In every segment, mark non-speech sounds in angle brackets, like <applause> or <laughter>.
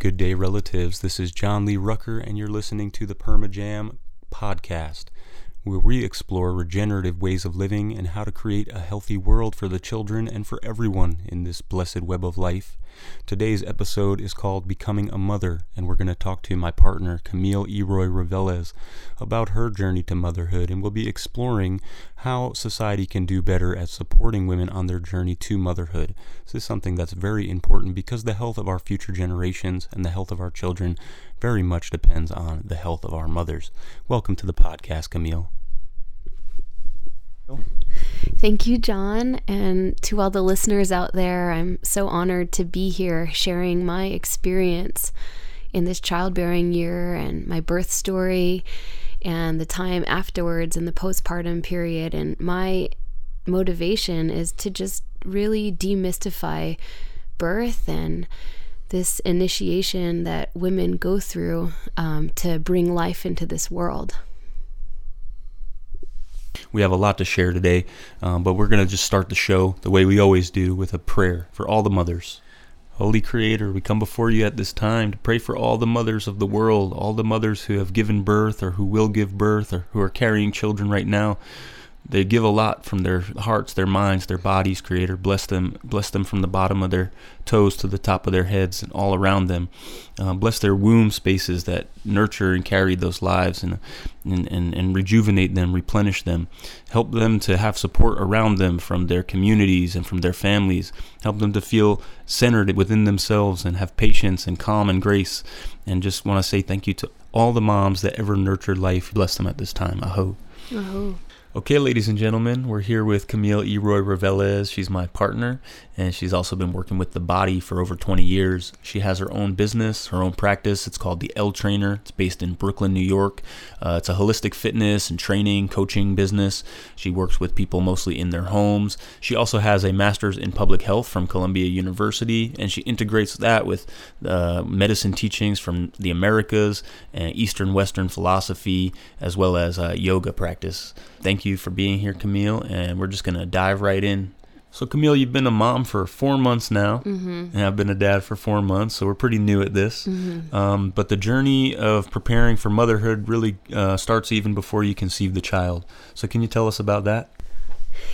Good day, relatives. This is John Lee Rucker, and you're listening to the Permajam podcast, where we explore regenerative ways of living and how to create a healthy world for the children and for everyone in this blessed web of life. Today's episode is called Becoming a Mother, and we're going to talk to my partner, Camille Eroy Revelez, about her journey to motherhood, and we'll be exploring how society can do better at supporting women on their journey to motherhood. This is something that's very important because the health of our future generations and the health of our children very much depends on the health of our mothers. Welcome to the podcast, Camille. Thank you, John. And to all the listeners out there, I'm so honored to be here sharing my experience in this childbearing year and my birth story and the time afterwards and the postpartum period. And my motivation is to just really demystify birth and this initiation that women go through um, to bring life into this world. We have a lot to share today, um, but we're going to just start the show the way we always do with a prayer for all the mothers. Holy Creator, we come before you at this time to pray for all the mothers of the world, all the mothers who have given birth or who will give birth or who are carrying children right now. They give a lot from their hearts, their minds, their bodies, Creator. Bless them, bless them from the bottom of their toes to the top of their heads and all around them. Uh, bless their womb spaces that nurture and carry those lives and, and, and, and rejuvenate them, replenish them. Help them to have support around them from their communities and from their families. Help them to feel centered within themselves and have patience and calm and grace. And just want to say thank you to all the moms that ever nurtured life. Bless them at this time. Aho. Oh. Okay, ladies and gentlemen, we're here with Camille Eroy Revelez. She's my partner, and she's also been working with the body for over 20 years. She has her own business, her own practice. It's called the L Trainer. It's based in Brooklyn, New York. Uh, it's a holistic fitness and training, coaching business. She works with people mostly in their homes. She also has a master's in public health from Columbia University, and she integrates that with uh, medicine teachings from the Americas and Eastern Western philosophy, as well as uh, yoga practice. Thank you for being here, Camille, and we're just going to dive right in. So, Camille, you've been a mom for four months now, Mm-hmm. and I've been a dad for four months, so we're pretty new at this. Um, but the journey of preparing for motherhood really uh, starts even before you conceive the child. So, can you tell us about that?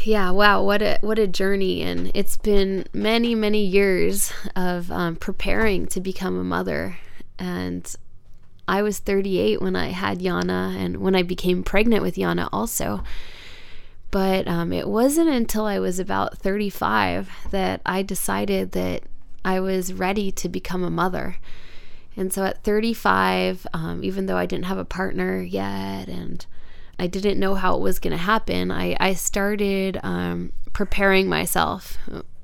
Yeah, wow, what a what a journey and it's been many many years of um, preparing to become a mother and I was 38 when I had Yana and when I became pregnant with Yana also. But um, it wasn't until I was about 35 that I decided that I was ready to become a mother. And so at 35, um, even though I didn't have a partner yet and I didn't know how it was going to happen, I, I started um, preparing myself.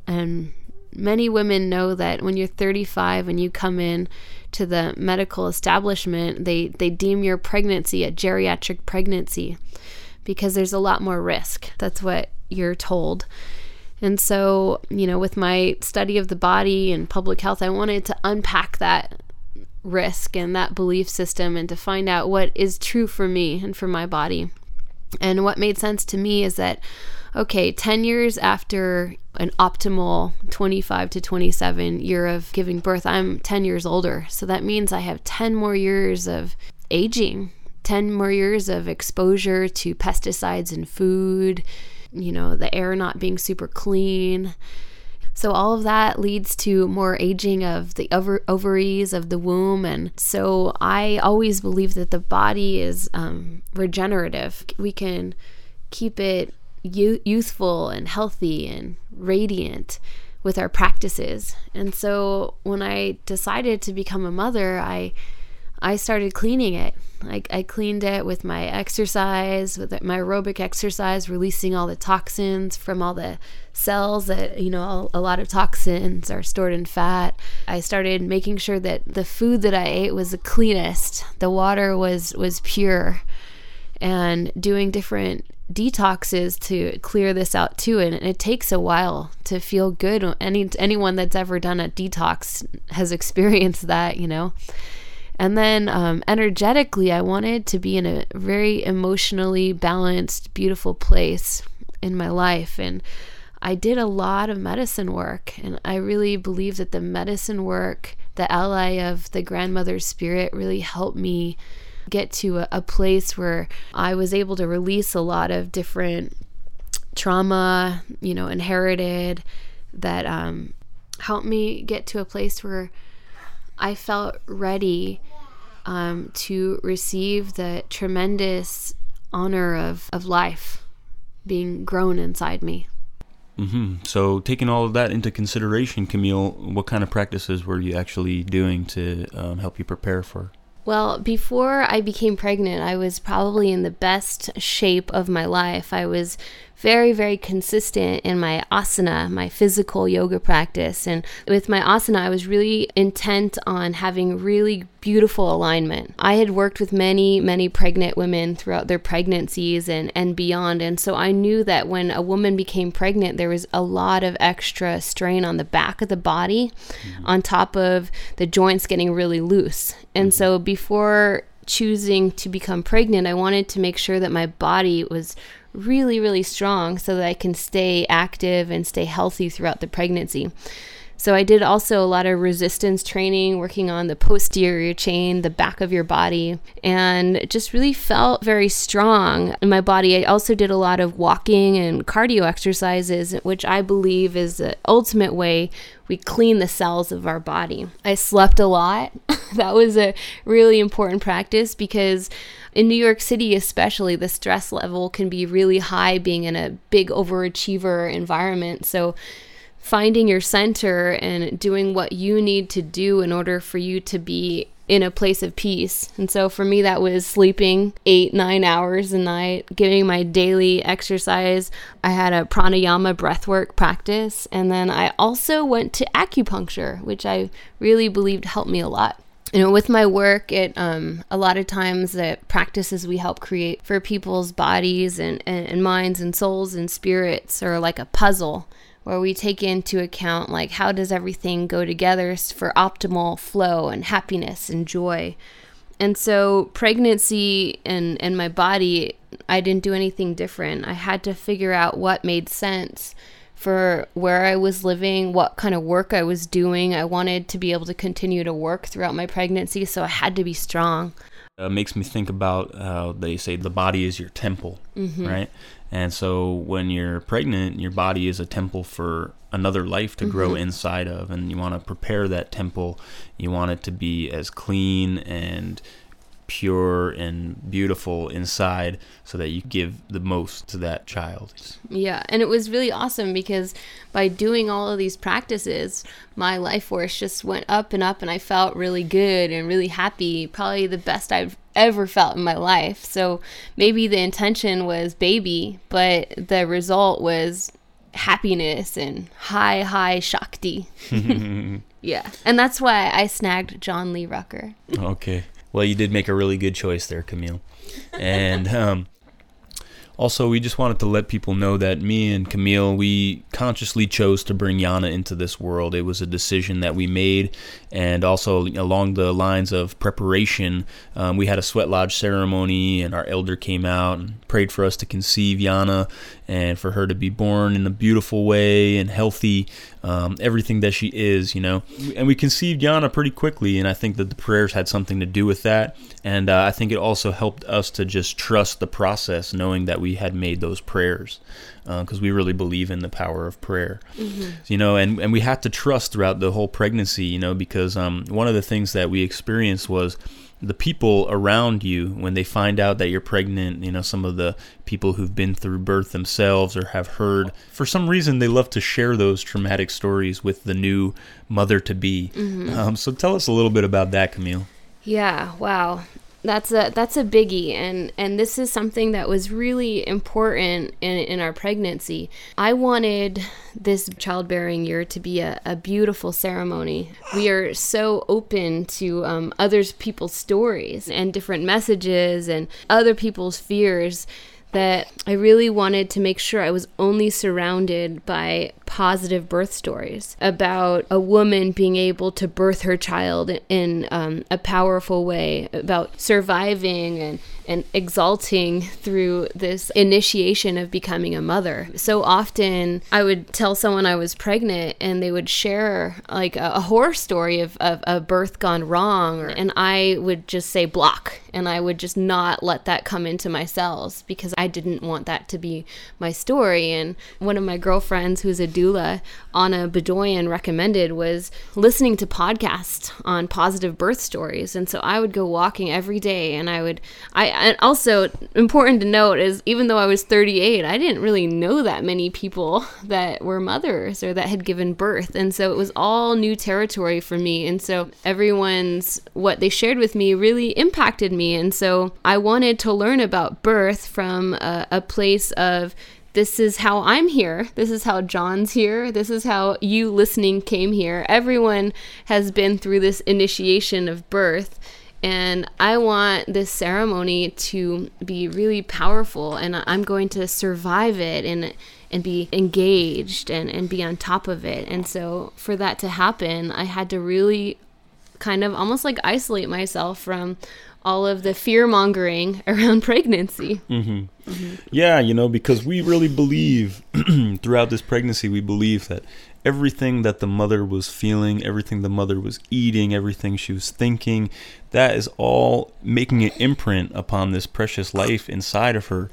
And many women know that when you're 35 and you come in to the medical establishment, they, they deem your pregnancy a geriatric pregnancy because there's a lot more risk. That's what you're told. And so, you know, with my study of the body and public health, I wanted to unpack that risk and that belief system and to find out what is true for me and for my body. And what made sense to me is that, okay, 10 years after an optimal 25 to 27 year of giving birth, I'm 10 years older. So that means I have 10 more years of aging, 10 more years of exposure to pesticides in food, you know, the air not being super clean. So, all of that leads to more aging of the ov- ovaries of the womb. And so, I always believe that the body is um, regenerative. We can keep it you- youthful and healthy and radiant with our practices. And so, when I decided to become a mother, I I started cleaning it. Like I cleaned it with my exercise, with my aerobic exercise, releasing all the toxins from all the cells that, you know, a lot of toxins are stored in fat. I started making sure that the food that I ate was the cleanest. The water was was pure and doing different detoxes to clear this out too and it takes a while to feel good any anyone that's ever done a detox has <laughs> experienced that you know and then um, energetically, I wanted to be in a very emotionally balanced, beautiful place in my life. And I did a lot of medicine work. And I really believe that the medicine work the ally of the grandmother's spirit really helped me get to a, a place where I was able to release a lot of different trauma, you know, inherited that um, helped me get to a place where I felt ready um, to receive the tremendous honor of, of life being grown inside me. Mm-hmm. So, taking all of that into consideration, Camille, what kind of practices were you actually doing to um, help you prepare for well, before I became pregnant, I was probably in the best shape of my life. I was very, very consistent in my asana, my physical yoga practice. And with my asana, I was really intent on having really beautiful alignment. I had worked with many, many pregnant women throughout their pregnancies and, and beyond. And so I knew that when a woman became pregnant, there was a lot of extra strain on the back of the body, mm-hmm. on top of the joints getting really loose. And mm-hmm. so before choosing to become pregnant, I wanted to make sure that my body was really, really strong so that I can stay active and stay healthy throughout the pregnancy. So I did also a lot of resistance training, working on the posterior chain, the back of your body, and just really felt very strong in my body. I also did a lot of walking and cardio exercises, which I believe is the ultimate way we clean the cells of our body. I slept a lot. <laughs> that was a really important practice because in New York City, especially, the stress level can be really high being in a big overachiever environment. So, finding your center and doing what you need to do in order for you to be in a place of peace. And so for me, that was sleeping eight, nine hours a night, getting my daily exercise. I had a pranayama breathwork practice. And then I also went to acupuncture, which I really believed helped me a lot you know with my work it um, a lot of times the practices we help create for people's bodies and, and, and minds and souls and spirits are like a puzzle where we take into account like how does everything go together for optimal flow and happiness and joy. And so pregnancy and and my body, I didn't do anything different. I had to figure out what made sense for where I was living, what kind of work I was doing. I wanted to be able to continue to work throughout my pregnancy, so I had to be strong. It makes me think about how they say the body is your temple, mm-hmm. right? And so when you're pregnant, your body is a temple for another life to mm-hmm. grow inside of. And you want to prepare that temple. You want it to be as clean and pure and beautiful inside so that you give the most to that child. Yeah, and it was really awesome because by doing all of these practices, my life force just went up and up and I felt really good and really happy, probably the best I've ever felt in my life. So maybe the intention was baby, but the result was happiness and high high shakti. <laughs> <laughs> yeah. And that's why I snagged John Lee Rucker. Okay. Well, you did make a really good choice there, Camille. And <laughs> um, also, we just wanted to let people know that me and Camille, we consciously chose to bring Yana into this world. It was a decision that we made, and also along the lines of preparation, um, we had a sweat lodge ceremony, and our elder came out and prayed for us to conceive Yana and for her to be born in a beautiful way and healthy, um, everything that she is, you know. And we conceived Yana pretty quickly, and I think that the prayers had something to do with that. And uh, I think it also helped us to just trust the process, knowing that we had made those prayers because uh, we really believe in the power of prayer. Mm-hmm. You know, and, and we had to trust throughout the whole pregnancy, you know, because um, one of the things that we experienced was the people around you when they find out that you're pregnant you know some of the people who've been through birth themselves or have heard. For some reason they love to share those traumatic stories with the new mother to be mm-hmm. um, so tell us a little bit about that camille. Yeah wow that's a that's a biggie. And and this is something that was really important in, in our pregnancy. I wanted this childbearing year to be a, a beautiful ceremony. We are so open to um, others people's stories and different messages and other people's fears that I really wanted to make sure I was only surrounded by positive birth stories about a woman being able to birth her child in um, a powerful way, about surviving and, and exalting through this initiation of becoming a mother. So often I would tell someone I was pregnant and they would share like a, a horror story of, of a birth gone wrong, and I would just say block and I would just not let that come into my cells because I didn't want that to be my story. And one of my girlfriends, who's a doula, Anna Bedoyan, recommended was listening to podcasts on positive birth stories. And so I would go walking every day, and I would. I and also important to note is even though I was 38, I didn't really know that many people that were mothers or that had given birth, and so it was all new territory for me. And so everyone's what they shared with me really impacted me. And so I wanted to learn about birth from a, a place of this is how I'm here. This is how John's here. This is how you listening came here. Everyone has been through this initiation of birth. And I want this ceremony to be really powerful, and I'm going to survive it and and be engaged and, and be on top of it. And so, for that to happen, I had to really kind of almost like isolate myself from all of the fear mongering <laughs> around pregnancy. Mm-hmm. Mm-hmm. Yeah, you know, because we really believe <clears throat> throughout this pregnancy, we believe that everything that the mother was feeling, everything the mother was eating, everything she was thinking, that is all making an imprint upon this precious life inside of her.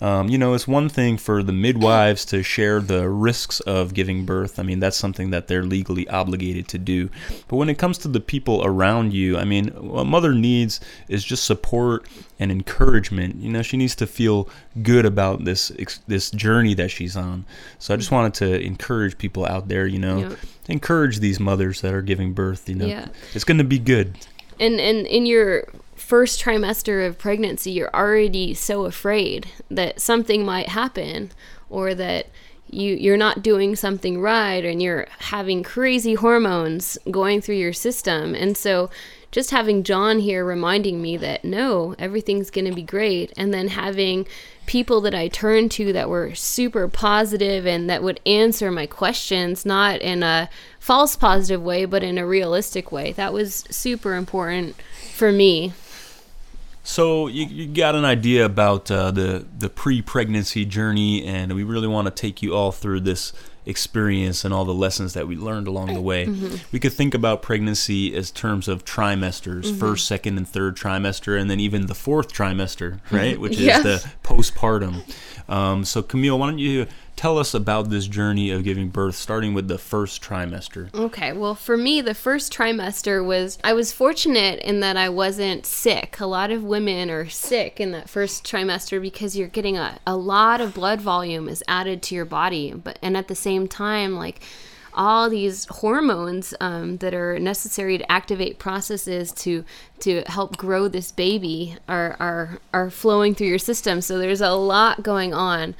Um, you know, it's one thing for the midwives to share the risks of giving birth. I mean, that's something that they're legally obligated to do. But when it comes to the people around you, I mean, what mother needs is just support and encouragement. You know, she needs to feel good about this this journey that she's on. So I just wanted to encourage people out there. You know, yep. encourage these mothers that are giving birth. You know, yeah. it's going to be good and and in your first trimester of pregnancy you're already so afraid that something might happen or that you you're not doing something right and you're having crazy hormones going through your system and so just having John here reminding me that no everything's going to be great and then having people that I turned to that were super positive and that would answer my questions, not in a false positive way, but in a realistic way. That was super important for me. So you, you got an idea about uh, the the pre-pregnancy journey, and we really want to take you all through this experience and all the lessons that we learned along the way. Mm-hmm. We could think about pregnancy as terms of trimesters, mm-hmm. first, second, and third trimester, and then even the fourth trimester, right, which is the postpartum. Um, so Camille, why don't you tell us about this journey of giving birth, starting with the first trimester. Okay, well, for me, the first trimester was I was fortunate in that I wasn't sick. A lot of women are sick in that first trimester because you're getting a, a lot of blood volume is added to your body, but and at the same time, like all these hormones um, that are necessary to activate processes to to help grow this baby are are are flowing through your system. So there's a lot going on.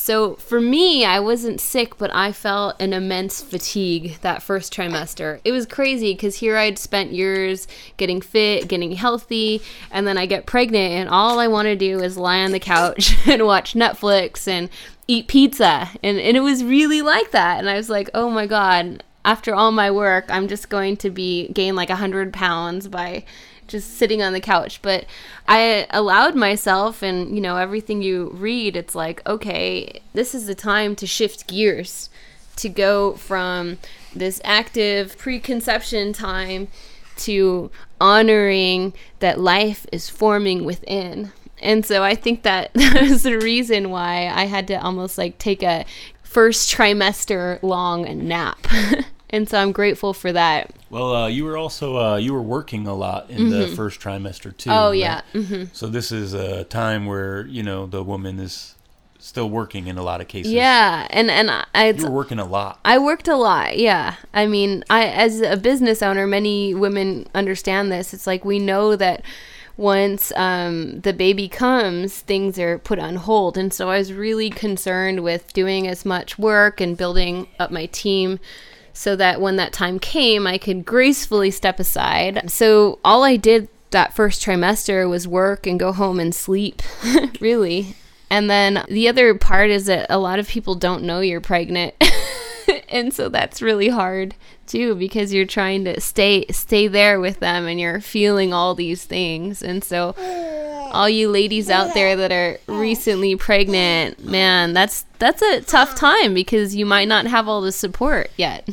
So for me, I wasn't sick, but I felt an immense fatigue that first trimester. It was crazy because here I'd spent years getting fit, getting healthy, and then I get pregnant, and all I want to do is lie on the couch <laughs> and watch Netflix and eat pizza. And, and it was really like that. And I was like, oh my God, after all my work, I'm just going to be gain like 100 pounds by just sitting on the couch. But I allowed myself, and you know, everything you read, it's like, okay, this is the time to shift gears, to go from this active preconception time to honoring that life is forming within. And so I think that <laughs> that was the reason why I had to almost like take a first trimester long nap. <laughs> and so I'm grateful for that. Well, uh, you were also uh, you were working a lot in mm-hmm. the first trimester too. Oh right? yeah. Mm-hmm. So this is a time where you know the woman is still working in a lot of cases. Yeah, and and I you were working a lot. I worked a lot. Yeah, I mean, I as a business owner, many women understand this. It's like we know that once um, the baby comes, things are put on hold. And so I was really concerned with doing as much work and building up my team so that when that time came, I could gracefully step aside. So all I did that first trimester was work and go home and sleep, <laughs> really. And then the other part is that a lot of people don't know you're pregnant. <laughs> and so that's really hard too because you're trying to stay stay there with them and you're feeling all these things. And so all you ladies out there that are recently pregnant man that's that's a tough time because you might not have all the support yet.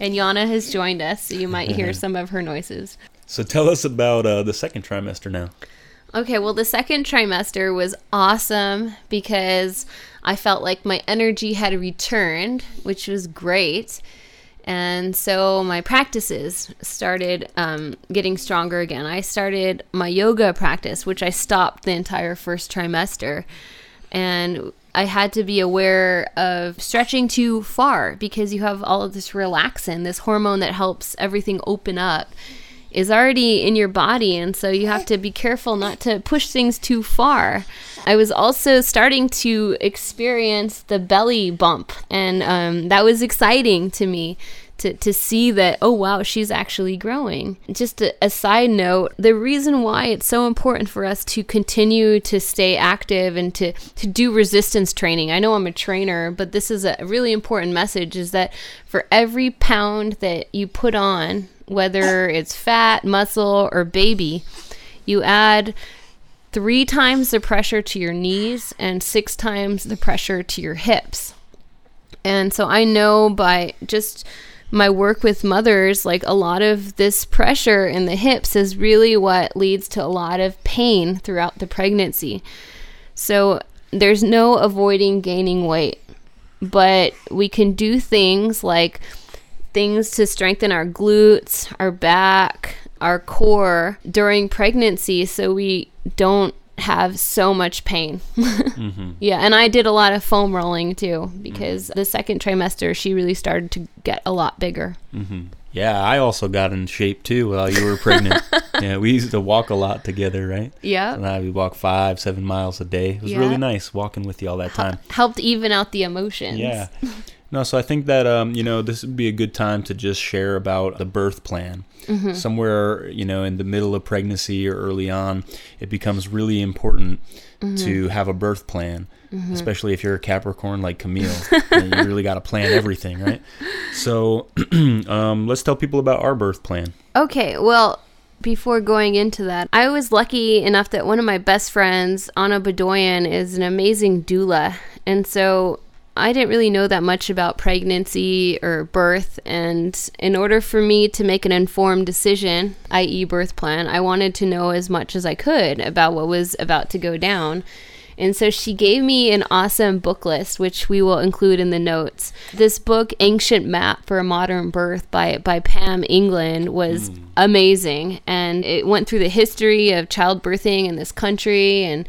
And Yana has joined us so you might hear <laughs> some of her noises. So tell us about uh, the second trimester now. Okay, well, the second trimester was awesome because I felt like my energy had returned, which was great. And so my practices started um, getting stronger again. I started my yoga practice, which I stopped the entire first trimester. And I had to be aware of stretching too far because you have all of this relaxin, this hormone that helps everything open up is already in your body and so you have to be careful not to push things too far. I was also starting to experience the belly bump and um, that was exciting to me to, to see that oh wow she's actually growing. Just a, a side note the reason why it's so important for us to continue to stay active and to, to do resistance training i know i'm a trainer but this is a really important message is that for every pound that you put on whether it's fat, muscle, or baby, you add three times the pressure to your knees and six times the pressure to your hips. And so I know by just my work with mothers, like a lot of this pressure in the hips is really what leads to a lot of pain throughout the pregnancy. So there's no avoiding gaining weight, but we can do things like things to strengthen our glutes, our back, our core during pregnancy so we don't have so much pain. <laughs> mm-hmm. Yeah, and I did a lot of foam rolling too because mm-hmm. the second trimester she really started to get a lot bigger. Mm-hmm. Yeah, I also got in shape too while you were pregnant. <laughs> yeah, we used to walk a lot together, right? Yeah. And I would walk five, seven miles a day. It was really nice walking with you all that time. Helped even out the emotions. Yeah. <laughs> No, so I think that um, you know this would be a good time to just share about the birth plan. Mm-hmm. Somewhere you know in the middle of pregnancy or early on, it becomes really important mm-hmm. to have a birth plan, mm-hmm. especially if you're a Capricorn like Camille. <laughs> you really got to plan everything, right? So <clears throat> um, let's tell people about our birth plan. Okay, well, before going into that, I was lucky enough that one of my best friends, Anna Bedoyan, is an amazing doula. And so I didn't really know that much about pregnancy or birth. And in order for me to make an informed decision, i.e., birth plan, I wanted to know as much as I could about what was about to go down. And so she gave me an awesome book list, which we will include in the notes. This book, Ancient Map for a Modern Birth by, by Pam England, was mm. amazing. And it went through the history of childbirthing in this country. And,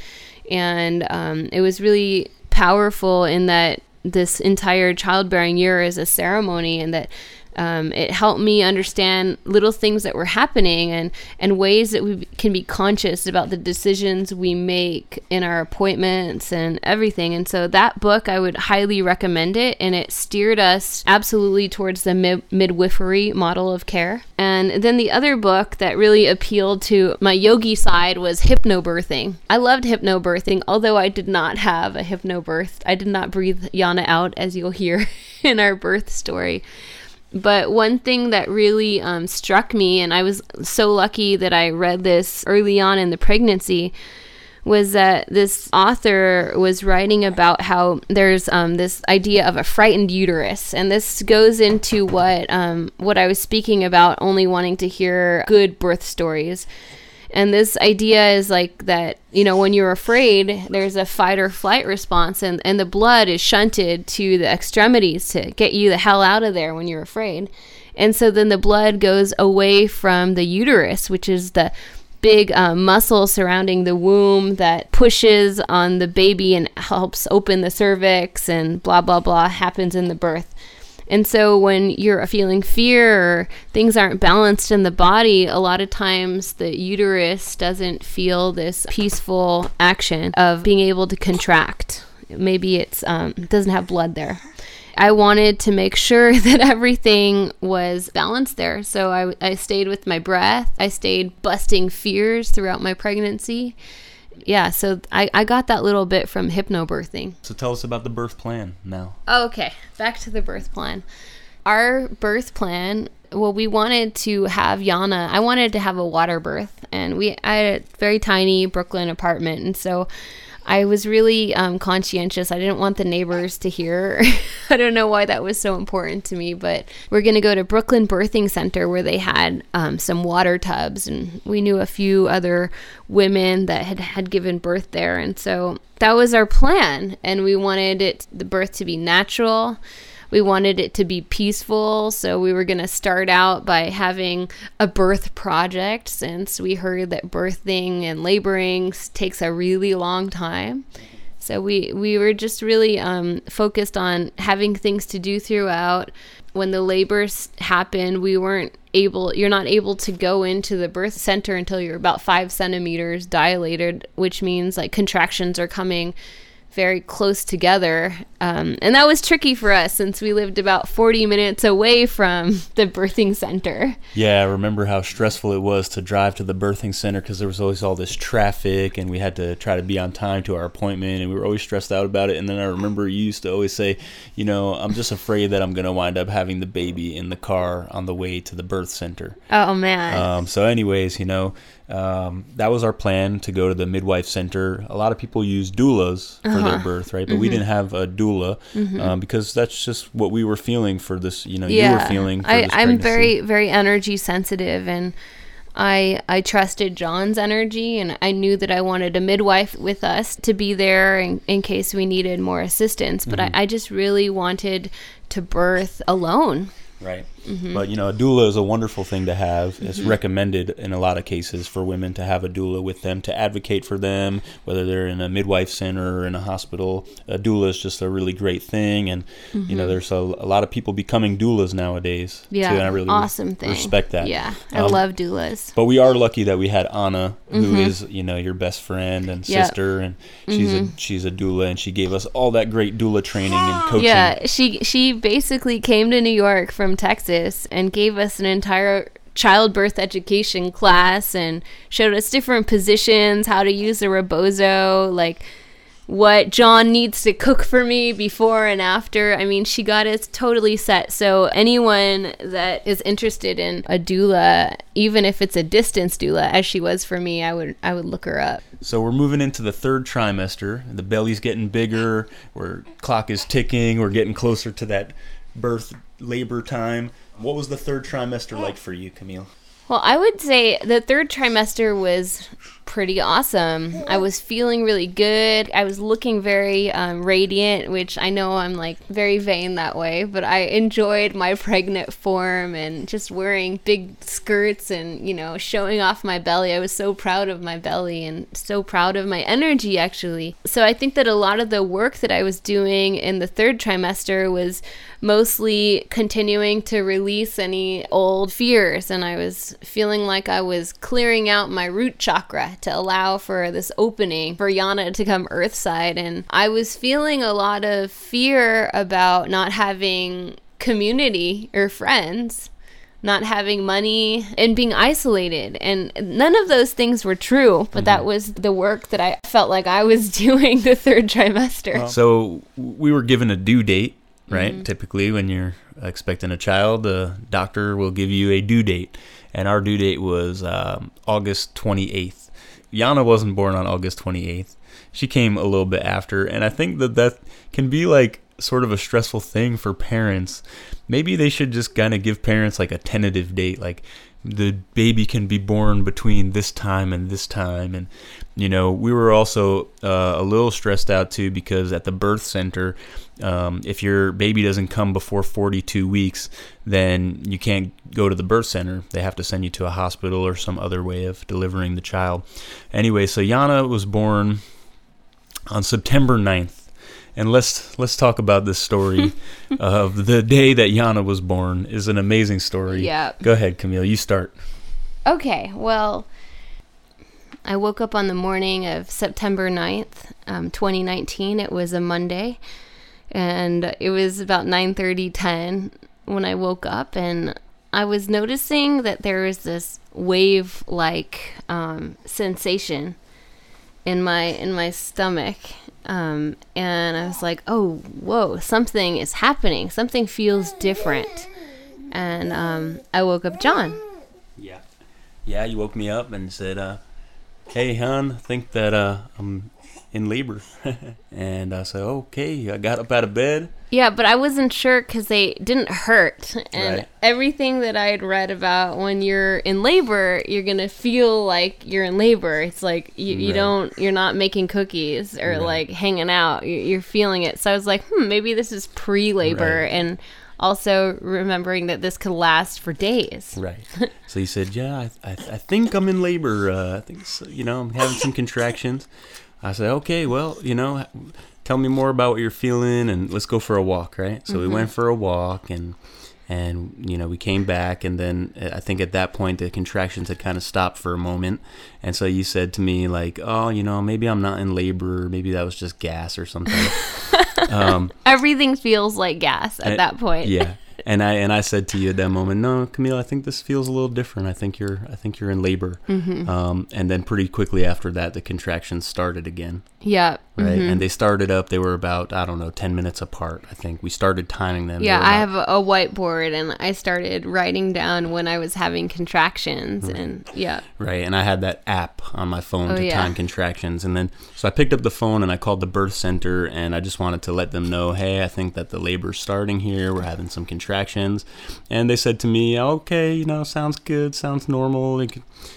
and um, it was really powerful in that this entire childbearing year is a ceremony and that um, it helped me understand little things that were happening and, and ways that we can be conscious about the decisions we make in our appointments and everything. And so that book, I would highly recommend it. And it steered us absolutely towards the mid- midwifery model of care. And then the other book that really appealed to my yogi side was hypnobirthing. I loved hypnobirthing, although I did not have a hypnobirth. I did not breathe Yana out, as you'll hear <laughs> in our birth story. But one thing that really um, struck me, and I was so lucky that I read this early on in the pregnancy, was that this author was writing about how there's um, this idea of a frightened uterus, and this goes into what um, what I was speaking about, only wanting to hear good birth stories. And this idea is like that, you know, when you're afraid, there's a fight or flight response, and, and the blood is shunted to the extremities to get you the hell out of there when you're afraid. And so then the blood goes away from the uterus, which is the big um, muscle surrounding the womb that pushes on the baby and helps open the cervix, and blah, blah, blah happens in the birth. And so when you're feeling fear or things aren't balanced in the body, a lot of times the uterus doesn't feel this peaceful action of being able to contract. Maybe it's um, doesn't have blood there. I wanted to make sure <laughs> that everything was balanced there. So I, I stayed with my breath. I stayed busting fears throughout my pregnancy yeah, so I, I got that little bit from hypnobirthing. So tell us about the birth plan now. Okay, back to the birth plan. Our birth plan, well, we wanted to have Yana. I wanted to have a water birth, and we I had a very tiny Brooklyn apartment, and so I was really um, conscientious. I didn't want the neighbors to hear. <laughs> I don't know why that was so important to me, but we're going to go to Brooklyn Birthing Center where they had um, some water tubs, and we knew a few other women that had had given birth there, and so that was our plan. And we wanted it the birth to be natural we wanted it to be peaceful, so we were going to start out by having a birth project since we heard that birthing and laboring takes a really long time. So we we were just really um, focused on having things to do throughout. When the labors happened, we weren't able. You're not able to go into the birth center until you're about five centimeters dilated, which means like contractions are coming very close together. Um, and that was tricky for us since we lived about 40 minutes away from <laughs> the birthing center. Yeah, I remember how stressful it was to drive to the birthing center because there was always all this traffic and we had to try to be on time to our appointment and we were always stressed out about it. And then I remember you used to always say, you know, I'm just afraid that I'm going to wind up having the baby in the car on the way to the birth center. Oh, man. Um, so, anyways, you know, um, that was our plan to go to the midwife center. A lot of people use doulas for uh-huh. their birth, right? But mm-hmm. we didn't have a doula mm-hmm. um, because that's just what we were feeling for this. You know, yeah. you were feeling. I, I'm very, very energy sensitive, and I I trusted John's energy, and I knew that I wanted a midwife with us to be there in, in case we needed more assistance. But mm-hmm. I, I just really wanted to birth alone. Right. Mm-hmm. But you know, a doula is a wonderful thing to have. It's mm-hmm. recommended in a lot of cases for women to have a doula with them to advocate for them, whether they're in a midwife center or in a hospital. A doula is just a really great thing, and mm-hmm. you know, mm-hmm. there's a, a, lot of people becoming doulas nowadays. Yeah, too, and I really awesome re- thing. Respect that. Yeah, I um, love doulas. But we are lucky that we had Anna, who mm-hmm. is you know your best friend and yep. sister, and she's a mm-hmm. she's a doula, and she gave us all that great doula training and coaching. Yeah, she she basically came to New York from Texas and gave us an entire childbirth education class and showed us different positions, how to use a rebozo, like what John needs to cook for me before and after. I mean, she got us totally set. So, anyone that is interested in a doula, even if it's a distance doula, as she was for me, I would I would look her up. So we're moving into the third trimester. The belly's getting bigger. We're clock is ticking. We're getting closer to that birth labor time. What was the third trimester oh. like for you, Camille? Well, I would say the third trimester was pretty awesome. I was feeling really good. I was looking very um, radiant, which I know I'm like very vain that way, but I enjoyed my <laughs> pregnant form and just wearing big skirts and, you know, showing off my belly. I was so proud of my belly and so proud of my energy, actually. So I think that a lot of the work that I was doing in the third trimester was mostly continuing to release any old fears. And I was feeling like I was clearing out my root chakra to allow for this opening for Yana to come Earthside. And I was feeling a lot of fear about not having community or friends not having money and being isolated. And none of those things were true, but mm-hmm. that was the work that I felt like I was <laughs> doing the third trimester. So we were given a due date right? Mm-hmm. Typically, when you're expecting a child, the doctor will give you a due date, and our due date was um, August 28th. Yana wasn't born on August 28th. She came a little bit after, and I think that that can be like sort of a stressful thing for parents. Maybe they should just kind of give parents like a tentative date, like the baby can be born between this time and this time. And you know we were also uh, a little stressed out too because at the birth center um, if your baby doesn't come before 42 weeks then you can't go to the birth center. They have to send you to a hospital or some other way of delivering the child. Anyway so yana was born on september 9th and let's let's talk about this story <laughs> of the day that Yana was born. is an amazing story. Yeah. Go ahead, Camille. You start. Okay. Well, I woke up on the morning of September 9th, um, 2019. It was a Monday, and it was about 9:30, 10 when I woke up, and I was noticing that there was this wave-like um, sensation in my in my stomach. Um, and I was like, "Oh, whoa! Something is happening. Something feels different." And um, I woke up John. Yeah. Yeah, you woke me up and said, uh, "Hey, hon, think that uh, I'm in labor." <laughs> and I said, "Okay." I got up out of bed. Yeah, but I wasn't sure because they didn't hurt. And Right. everything that I had read about when you're in labor, you're going to feel like you're in labor. It's like you, you Right. don't, you're not making cookies or Right. like hanging out. You- You're feeling it. So I was like, hmm, maybe this is pre labor. And also remembering that this could last for days. Right. <laughs> so he said, "Yeah, I, I, I think I'm in labor. Uh, I think so, you know I'm having some contractions." I said, "Okay, well, you know, tell me more about what you're feeling, and let's go for a walk." Right. So we went for a walk, and and you know we came back, and then uh, I think at that point the contractions had kind of stopped for a moment, and so you said to me like, "Oh, you know, maybe I'm not in labor. Maybe that was just gas or something." <laughs> um, Everything feels like gas at And- that point. yeah. And I and I said to you at that moment, no, Camille, I think this feels a little different. I think you're I think you're in labor. Mm-hmm. Um, and then pretty quickly after that, the contractions started again, Yeah. right? mhm. And they started up. They were about I don't know ten minutes apart. I think we started timing them. Yeah, were I have a, whiteboard and I started writing down when I was having contractions and yeah. Right, and I had that app on my phone Oh, to yeah. time contractions, and then so I picked up the phone and I called the birth center, and I just wanted to let them know, hey, I think that the labor's starting here. We're having some contractions, and they said to me, okay, you know, sounds good, sounds normal.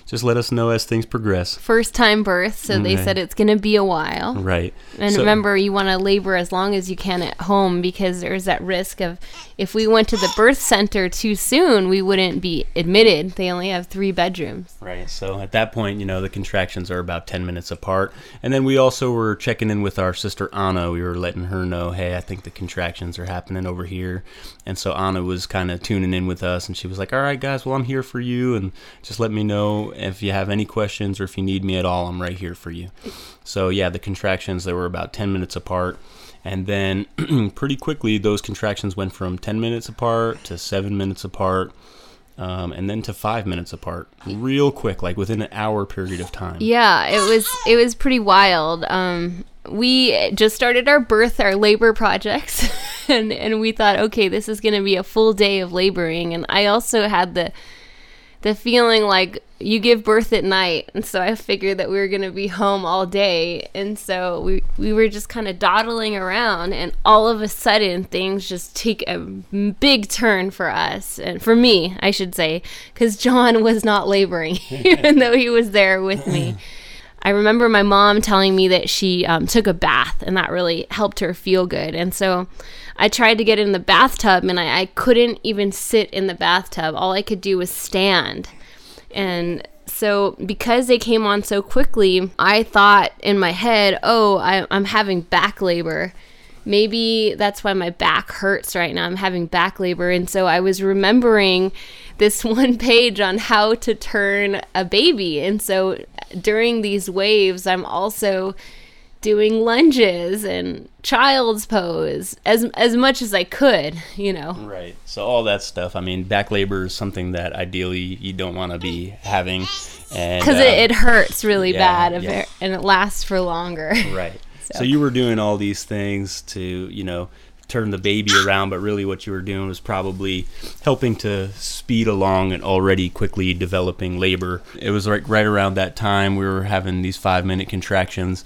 Just let us know as things progress. First time birth, so they Right. said it's going to be a while. Right, And So- remember, you want to labor as long as you can at home because there's that risk of if we went to the birth center too soon, we wouldn't be admitted. They only have three bedrooms. Right. So at that point, you know, the contractions are about 10 minutes apart. And then we also were checking in with our sister Anna. We were letting her know, hey, I think the contractions are happening over here. And so Anna was kind of tuning in with us and she was like, all right, guys, well, I'm here for you. And just let me know if you have any questions or if you need me at all, I'm right here for you. So yeah, the contractions, they were about 10 minutes apart. And then <clears throat> pretty quickly, those contractions went from 10 minutes apart to seven minutes apart um, and then to five minutes apart, real quick, like within an hour period of time. Yeah, it was it was pretty wild. Um, we just started our birth, our labor projects, <laughs> and and we thought, okay, this is going to be a full day of laboring. And I also had the the feeling like you give birth at night, and so I figured that we were going to be home all day, and so we we were just kind of dawdling around, and all of a sudden things just take a big turn for us, and for me, I should say, because John was not laboring, <laughs> even though he was there with me. <laughs> I remember my mom telling me that she um, took a bath and that really helped her feel good. And so I tried to get in the bathtub and I, I couldn't even sit in the bathtub. All I could do was stand. And so because they came on so quickly, I thought in my head, oh, I, I'm having back labor. Maybe that's why my back hurts right now. I'm having back labor. And so I was remembering this <laughs> one page on how to turn a baby. And so during these waves, I'm also doing lunges and child's pose as as much as I could, you know. Right. So all that stuff. I mean, back labor is something that ideally you don't want to be having, and Because uh, it, it hurts really yeah, bad yeah. and it lasts for longer. <laughs> right. So. So. you were doing all these things to, you know, turn the baby around, but really what you were doing was probably helping to speed along an already quickly developing labor. It was like right around that time we were having these five minute contractions.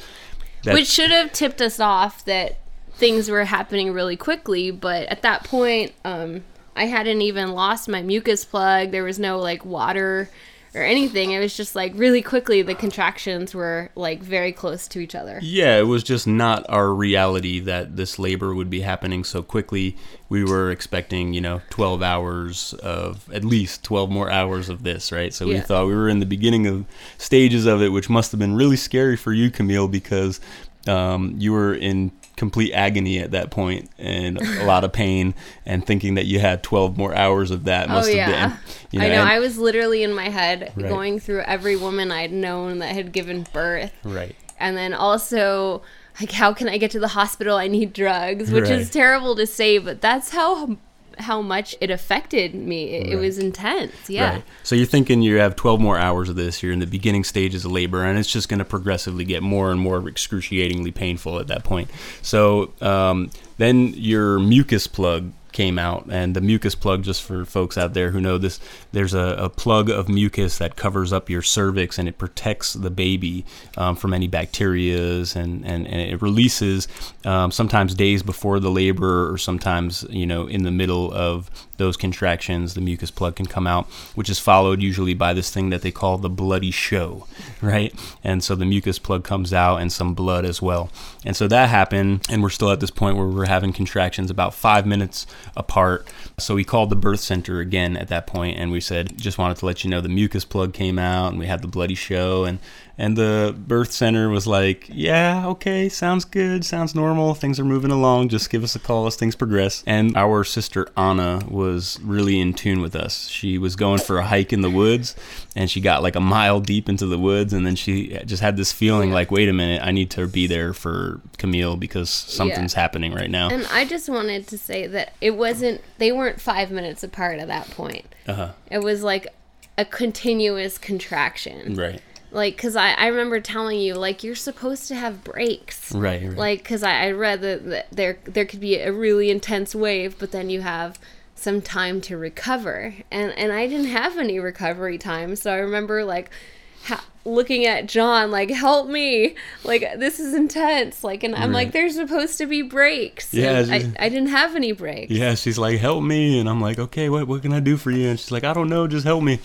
That, Which should have tipped us off that things were happening really quickly, but at that point, um, I hadn't even lost my mucus plug. There was no like water or anything. It was just like really quickly the contractions were like very close to each other. Yeah, it was just not our reality that this labor would be happening so quickly. We were expecting, you know, 12 hours of at least 12 more hours of this, right? So we Yeah. thought we were in the beginning of stages of it, which must have been really scary for you, Camille, because um, you were in complete agony at that point and a lot of pain and thinking that you had 12 more hours of that oh, must oh have yeah, been you know, I know. and- I was literally in my head Right. going through every woman I'd known that had given birth, right and then also like how can I get to the hospital? I need drugs, which Right. is terrible to say, but that's how how much it affected me. It, it was intense. Yeah. Right. So you're thinking you have 12 more hours of this. You're in the beginning stages of labor, and it's just going to progressively get more and more excruciatingly painful at that point. So um, then your mucus plug came out and the mucus plug just for folks out there who know this there's a, a plug of mucus that covers up your cervix and it protects the baby um, from any bacterias and, and, and it releases um, sometimes days before the labor or sometimes you know in the middle of those contractions the mucus plug can come out which is followed usually by this thing that they call the bloody show <laughs> right? And so the mucus plug comes out and some blood as well. And so that happened and we're still at this point where we're having contractions about five minutes apart. So we called the birth center again at that point and we said, just wanted to let you know the mucus plug came out and we had the bloody show. And, and the birth center was like, yeah, okay, sounds good, sounds normal, things are moving along, just give us a call as things progress. And our sister Anna was really in tune with us. She was going for a hike in the woods and she got like a mile deep into the woods and then she just had this feeling like, wait a minute, I need to be there for Camille because something's yeah. happening right now. And I just wanted to say that it wasn't, they weren't five minutes apart at that point. Uh-huh. It was like a continuous contraction. Right like because I, I remember telling you like you're supposed to have breaks. Right, right. like because I, I read that, that there there could be a really intense wave but then you have some time to recover. And and i didn't have any recovery time. So i remember like ha- looking at john like help me. Like this is intense. Like and i'm right. like there's supposed to be breaks. Yeah I, I didn't have any breaks. Yeah she's like help me. And i'm like okay what, what can i do for you? And she's like i don't know just help me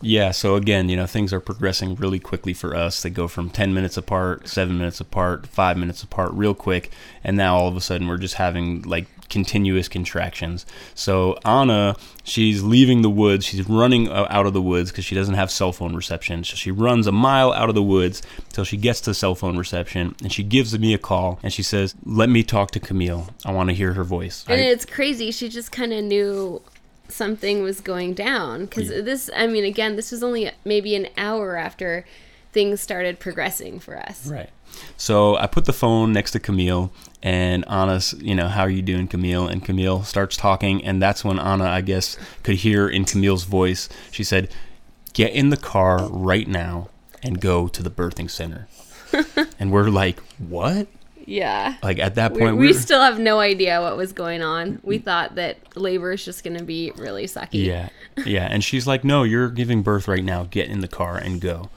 yeah, so again, you know, things are progressing really quickly for us. They go from 10 minutes apart, 7 minutes apart, 5 minutes apart real quick, and now all of a sudden we're just having like continuous contractions. So Anna, she's leaving the woods. She's running uh, out of the woods because she doesn't have cell phone reception. So she runs a mile out of the woods till she gets to cell phone reception, and she gives me a call and she says, "Let me talk to Camille. I want to hear her voice." And I, it's crazy. She just kind of knew something was going down. Because yeah. this i mean again this was only maybe an hour after things started progressing for us. Right. So i put the phone next to camille and anna's you know how are you doing camille? And camille starts talking and that's when anna i guess could hear in camille's voice she said get in the car right now and go to the birthing center. <laughs> And we're like what yeah. Like at that point, we, we still have no idea what was going on. We thought that labor is just going to be really sucky. Yeah. Yeah. And she's like, no, you're giving birth right now. Get in the car and go.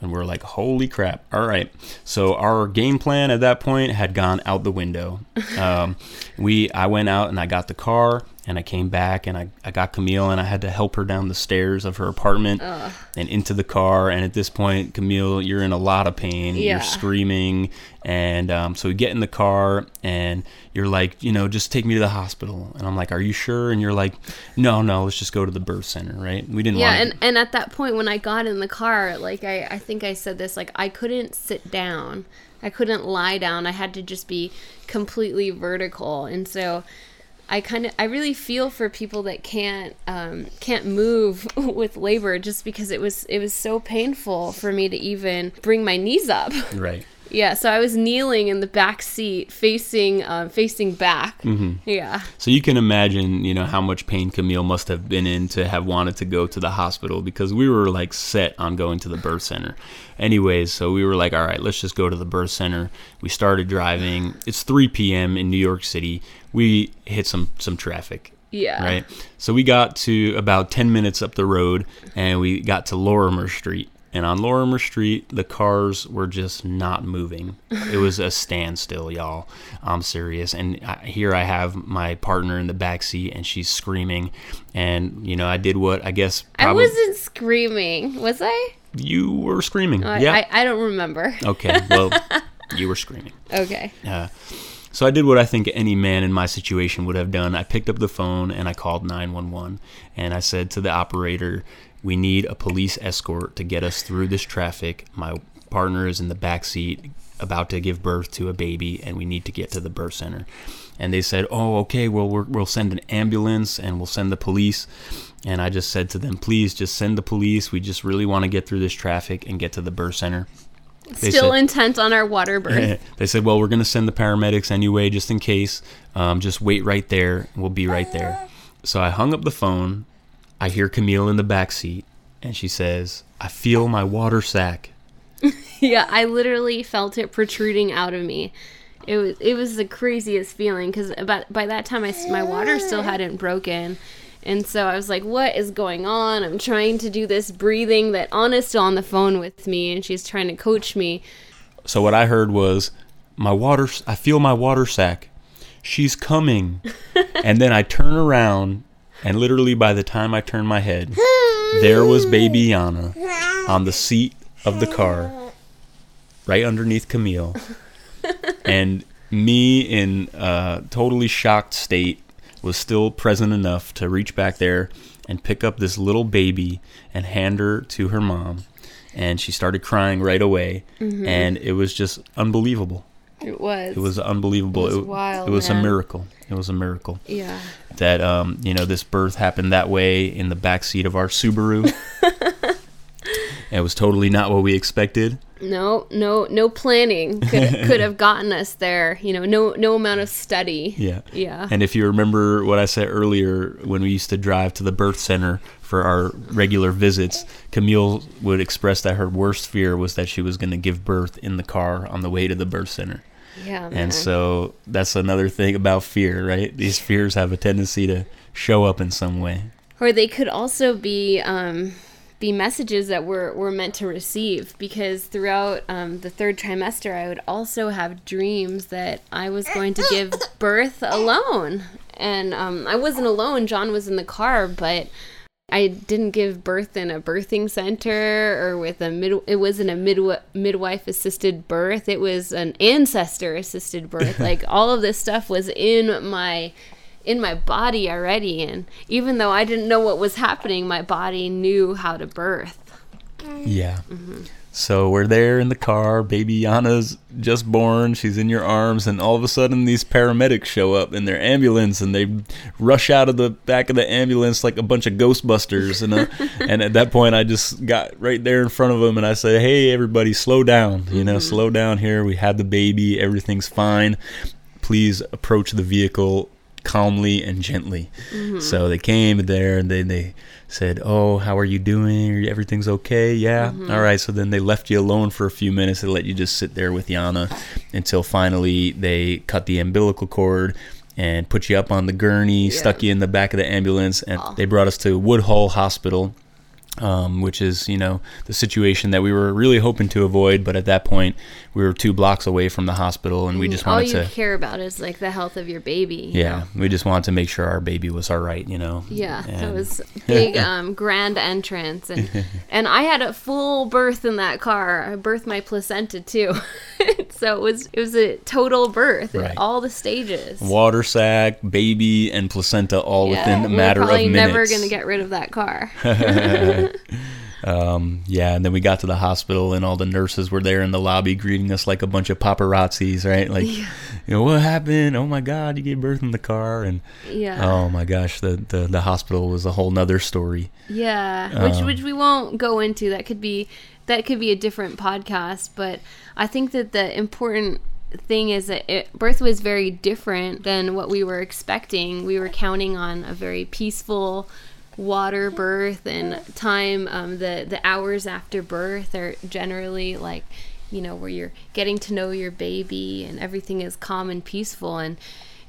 And we're like, holy crap. All right. So our game plan at that point had gone out the window. Um, we, I went out and I got the car and I came back and I, I got Camille and I had to help her down the stairs of her apartment Ugh. and into the car. And at this point, Camille, you're in a lot of pain. Yeah. You're screaming. And um, so we get in the car and you're like, you know, just take me to the hospital. And I'm like, are you sure? And you're like, no, no, let's just go to the birth center, right? We didn't yeah, and, and at that point, when I got in the car, like, I, I think I said this, like, I couldn't sit down. I couldn't lie down. I had to just be completely vertical. And so I kind of I really feel for people that can't um, can't move <laughs> with labor just because it was it was so painful for me to even bring my knees up. <laughs> Right. Yeah, so I was kneeling in the back seat, facing uh, facing back. Mm-hmm. Yeah. So you can imagine, you know, how much pain Camille must have been in to have wanted to go to the hospital because we were like set on going to the birth center. Anyways, so we were like, all right, let's just go to the birth center. We started driving. It's 3 p.m. in New York City. We hit some some traffic. Yeah. Right. So we got to about 10 minutes up the road and we got to Lorimer Street and on Lorimer Street, the cars were just not moving. <laughs> It was a standstill, y'all. I'm serious. And I, here I have my partner in the back seat, and she's screaming. And you know, I did what I guess. I wasn't screaming, was I? You were screaming. Oh, yeah. I, I don't remember. Okay. Well, <laughs> you were screaming. Okay. Uh, so I did what I think any man in my situation would have done. I picked up the phone and I called 911 and I said to the operator, we need a police escort to get us through this traffic. My partner is in the back seat about to give birth to a baby and we need to get to the birth center. And they said, "Oh, okay. Well, we will send an ambulance and we'll send the police." And I just said to them, "Please, just send the police. We just really want to get through this traffic and get to the birth center." They Still said, intent on our water birth. <laughs> they said, "Well, we're going to send the paramedics anyway, just in case. Um, just wait right there. We'll be right there." So I hung up the phone. I hear Camille in the back seat, and she says, "I feel my water sac." <laughs> yeah, I literally felt it protruding out of me. It was it was the craziest feeling because about by that time I, my water still hadn't broken, and so I was like, "What is going on?" I'm trying to do this breathing that Anna's still on the phone with me, and she's trying to coach me. So what I heard was, "My water. I feel my water sac. She's coming." <laughs> and then I turn around, and literally by the time I turned my head, there was baby Yana on the seat of the car, right underneath Camille, <laughs> and me in a totally shocked state was still present enough to reach back there and pick up this little baby and hand her to her mom and she started crying right away and it was just unbelievable It was. it was unbelievable It was wild, it was a miracle it was a miracle Yeah. that um, you know this birth happened that way in the back seat of our Subaru. <laughs> it was totally not what we expected. No, no, no planning could <laughs> could have gotten us there. You know, no, no amount of study. Yeah. Yeah. And if you remember what I said earlier, when we used to drive to the birth center for our regular visits, Camille would express that her worst fear was that she was going to give birth in the car on the way to the birth center. yeah. Man. And so that's another thing about fear, right? These fears have a tendency to show up in some way. or they could also be um, be messages that we're, we're meant to receive because throughout um, the third trimester i would also have dreams that i was going to give <coughs> birth alone and um, i wasn't alone john was in the car but I didn't give birth in a birthing center or with a mid. It wasn't a midwi- midwife assisted birth. It was an ancestor assisted birth. <laughs> like all of this stuff was in my in my body already, and even though I didn't know what was happening, my body knew how to birth. Yeah. So we're there in the car. Baby Yana's just born. She's in your arms, and all of a sudden, these paramedics show up in their ambulance, and they rush out of the back of the ambulance like a bunch of Ghostbusters. And uh, <laughs> and at that point, I just got right there in front of them, and I said, "Hey, everybody, slow down. You know, slow down here. We had the baby. Everything's fine. Please approach the vehicle." Calmly and gently. Mm-hmm. So they came there and they they said oh how are you doing? Everything's okay? Yeah. Mm-hmm. All right. So then they left you alone for a few minutes. They let you just sit there with yana until finally they cut the umbilical cord and put you up on the gurney stuck you in the back of the ambulance and they brought us to woodhull hospital um, which is you know the situation that we were really hoping to avoid but at that point we were two blocks away from the hospital and we just wanted to All you to care about is like the health of your baby. you yeah, know? we just wanted to make sure our baby was all right, you know. Yeah, that And- was <laughs> big um, grand entrance, and <laughs> and I had a full birth in that car. I birthed my placenta too, <laughs> so it was it was a total birth Right. all the stages. water sac, baby, and placenta all Yeah, within a matter of probably minutes. never gonna get rid of that car. <laughs> um, yeah, and then we got to the hospital, and all the nurses were there in the lobby greeting us like a bunch of paparazzis, right? Like, you know, what happened? Oh my God, you gave birth in the car, and yeah, oh my gosh, the the, the hospital was a whole nother story. yeah, which um, which we won't go into. That could be that could be a different podcast, but I think that the important thing is that it, birth was very different than what we were expecting. We were counting on a very peaceful water birth and time. Um, the the hours after birth are generally like you know where you're getting to know your baby and everything is calm and peaceful and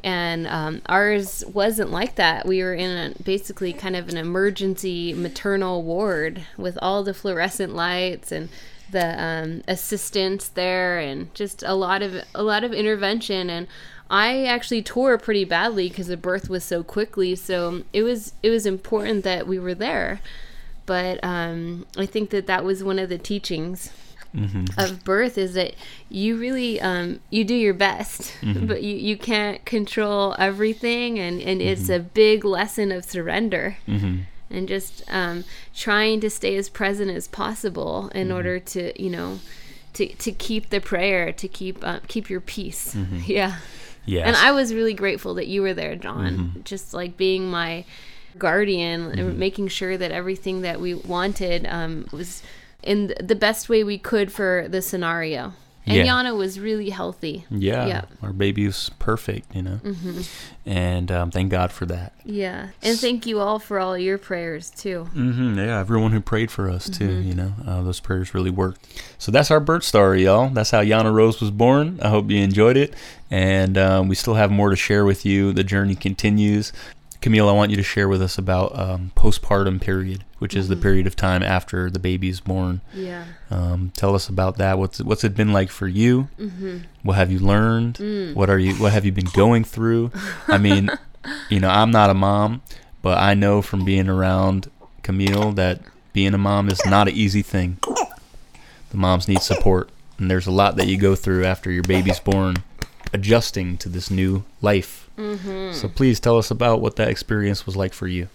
and um, ours wasn't like that. We were in a, basically kind of an emergency maternal ward with all the fluorescent lights and the um, assistants there, and just a lot of a lot of intervention. And I actually tore pretty badly because the birth was so quickly. So it was it was important that we were there. But um, I think that that was one of the teachings of birth is that you really um, you do your best but you, you can't control everything and, and it's a big lesson of surrender and just um, trying to stay as present as possible in order to you know to, to keep the prayer to keep uh, keep your peace. <laughs> Yeah Yes. and I was really grateful that you were there, John. Just like being my guardian and making sure that everything that we wanted um, was in the best way we could for the scenario. And Yeah. Yana was really healthy. Yeah, Yeah. our baby was perfect, you know, hmm and um, thank God for that. Yeah. And thank you all for all your prayers too. hmm yeah, everyone who prayed for us too, Mhm. you know, uh, those prayers really worked. So that's our birth story, y'all. That's how Yana Rose was born. I hope you enjoyed it, and um, we still have more to share with you. The journey continues. Camille, I want you to share with us about um, postpartum period, which is the Mhm. period of time after the baby is born. Yeah. Um, tell us about that. What's what's it been like for you? hmm What have you learned? Mm. What are you? What have you been going through? I mean, <laughs> you know, I'm not a mom, but I know from being around Camille that being a mom is not an easy thing. The moms need support, and there's a lot that you go through after your baby's born, adjusting to this new life. hmm So please tell us about what that experience was like for you.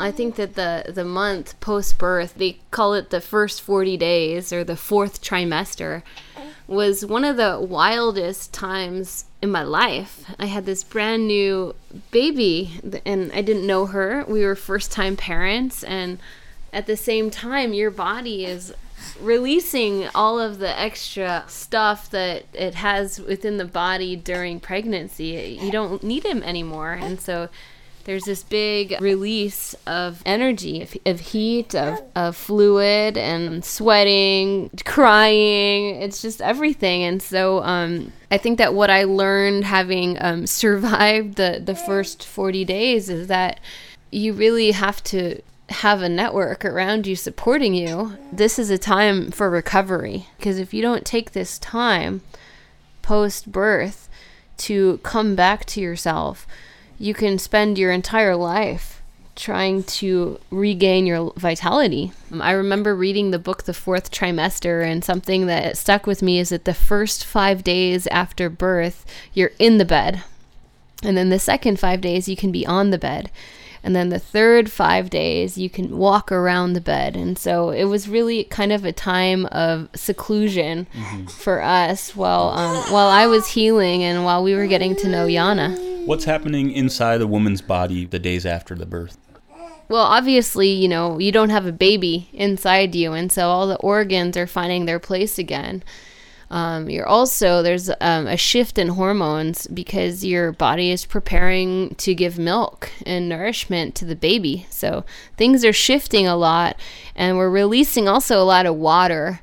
I think that the the month post birth, they call it the first 40 days or the fourth trimester, was one of the wildest times in my life. I had this brand new baby and I didn't know her. We were first time parents and at the same time your body is releasing all of the extra stuff that it has within the body during pregnancy. You don't need them anymore. And so there's this big release of energy, of, of heat, of, of fluid, and sweating, crying. It's just everything. And so um, I think that what I learned having um, <laughs> survived the, the first 40 days is that you really have to have a network around you supporting you. This is a time for recovery because if you don't take this time post birth to come back to yourself, you can spend your entire life trying to regain your vitality. Um, I remember reading the book The Fourth Trimester, and something that stuck with me is that the first five days after birth, you're in the bed. And then the second five days, you can be on the bed. And then the third five days, you can walk around the bed. And so it was really kind of a time of seclusion for us while, um, while I was healing and while we were getting to know Yana. What's happening inside a woman's body the days after the birth? Well, obviously, you know, you don't have a baby inside you, and so all the organs are finding their place again. Um, you're also, there's um, a shift in hormones because your body is preparing to give milk and nourishment to the baby. So things are shifting a lot, and we're releasing also a lot of water.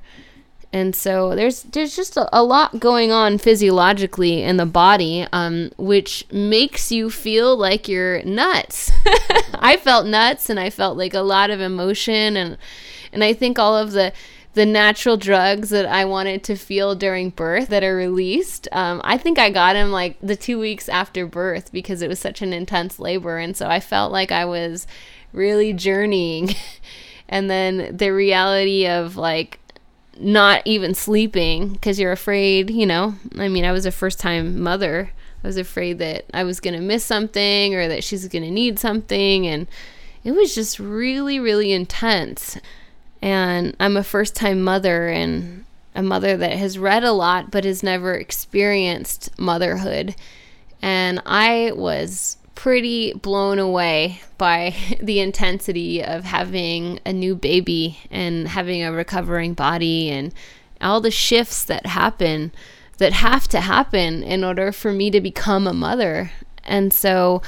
And so there's there's just a, a lot going on physiologically in the body, um, which makes you feel like you're nuts. <laughs> I felt nuts, and I felt like a lot of emotion, and and I think all of the the natural drugs that I wanted to feel during birth that are released. Um, I think I got them like the two weeks after birth because it was such an intense labor, and so I felt like I was really journeying. <laughs> and then the reality of like not even sleeping because you're afraid, you know. I mean, I was a first time mother. I was afraid that I was going to miss something or that she's going to need something. And it was just really, really intense. And I'm a first time mother and a mother that has read a lot but has never experienced motherhood. And I was pretty blown away by <laughs> the intensity of having a new baby and having a recovering body and all the shifts that happen that have to happen in order for me to become a mother. And so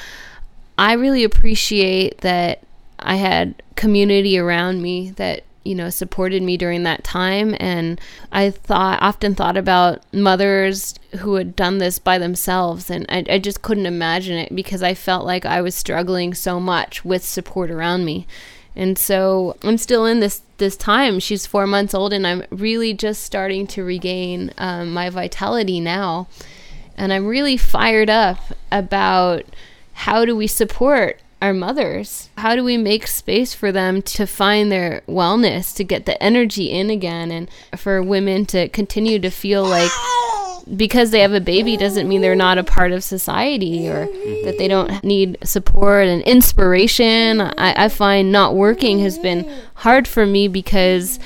I really appreciate that I had community around me that you know supported me during that time. And i thought often thought about mothers who had done this by themselves. And I, I just couldn't imagine it because i felt like i was struggling so much with support around me. And so i'm still in this this time. She's four months old and i'm really just starting to regain um, my vitality now. And i'm really fired up about how do we support our mothers? How do we make space for them to find their wellness, to get the energy in again, and for women to continue to feel like because they have a baby doesn't mean they're not a part of society or that they don't need support and inspiration. I, I find not working has been hard for me because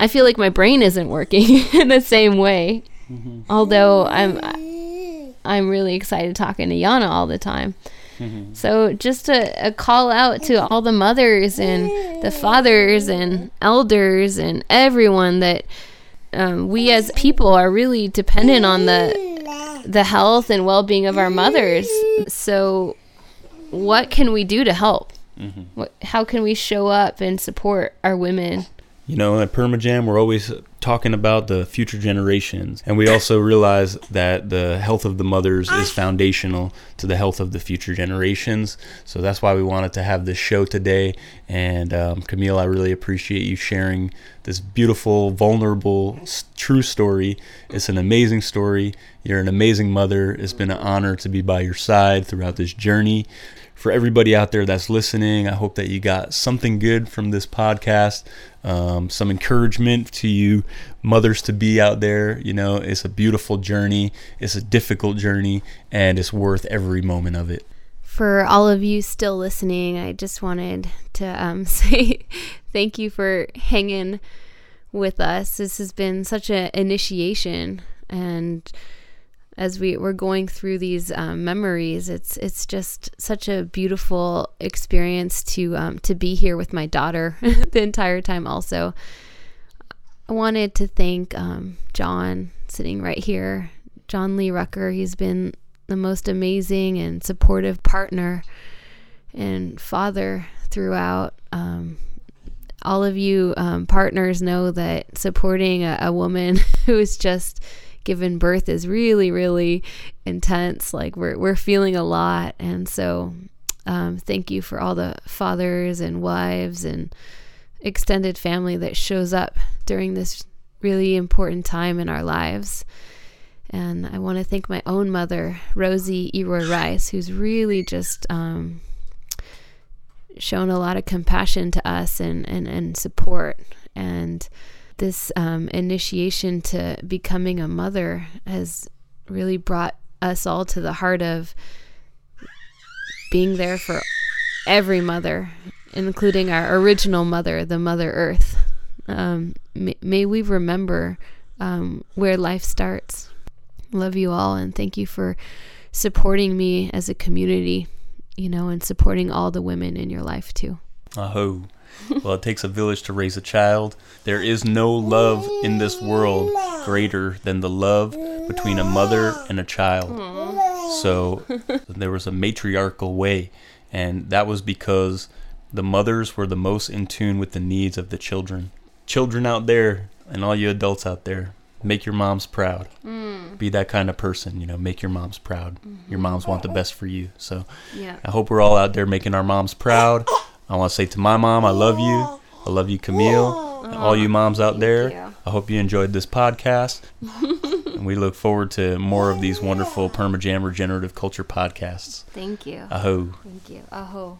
I feel like my brain isn't working <laughs> in the same way. Mm-hmm. Although I'm I'm really excited talking to Yana all the time. So just a, a call out to all the mothers and the fathers and elders and everyone that um, we as people are really dependent on the the health and well-being of our mothers. So, what can we do to help? Mm-hmm. What, how can we show up and support our women? You know, at Permajam, we're always talking about the future generations. And we also realize that the health of the mothers is foundational to the health of the future generations. So that's why we wanted to have this show today. And um, Camille, I really appreciate you sharing this beautiful, vulnerable, true story. It's an amazing story. You're an amazing mother. It's been an honor to be by your side throughout this journey for everybody out there that's listening, I hope that you got something good from this podcast, um, some encouragement to you mothers to be out there. You know, it's a beautiful journey, it's a difficult journey, and it's worth every moment of it. For all of you still listening, I just wanted to um, <laughs> say thank you for hanging with us. This has been such an initiation and as we we're going through these um, memories, it's it's just such a beautiful experience to um, to be here with my daughter <laughs> the entire time. Also, I wanted to thank um, John sitting right here, John Lee Rucker. He's been the most amazing and supportive partner and father throughout. Um, all of you um, partners know that supporting a, a woman <laughs> who is just given birth is really, really intense. Like we're we're feeling a lot, and so um, thank you for all the fathers and wives and extended family that shows up during this really important time in our lives. And I want to thank my own mother, Rosie Eroy Rice, who's really just um, shown a lot of compassion to us and, and, and support. And this um, initiation to becoming a mother has really brought us all to the heart of being there for every mother, including our original mother, the Mother Earth. Um, may, may, we remember um, where life starts. Love you all, and thank you for supporting me as a community, you know, and supporting all the women in your life too. Aho <laughs> well, it takes a village to raise a child. There is no love in this world greater than the love between a mother and a child. So there was a matriarchal way, and that was because the mothers were the most in tune with the needs of the children. Children out there, and all you adults out there, make your moms proud. Mm. Be that kind of person, you know, make your moms proud. Mm-hmm. Your moms want the best for you. So yeah. I hope we're all out there making our moms proud. <laughs> I want to say to my mom, I love you. I love you, Camille. And all you moms out there, I hope you enjoyed this podcast. <laughs> and we look forward to more of these wonderful Permajam regenerative culture podcasts. Thank you. Aho. Thank you. Aho.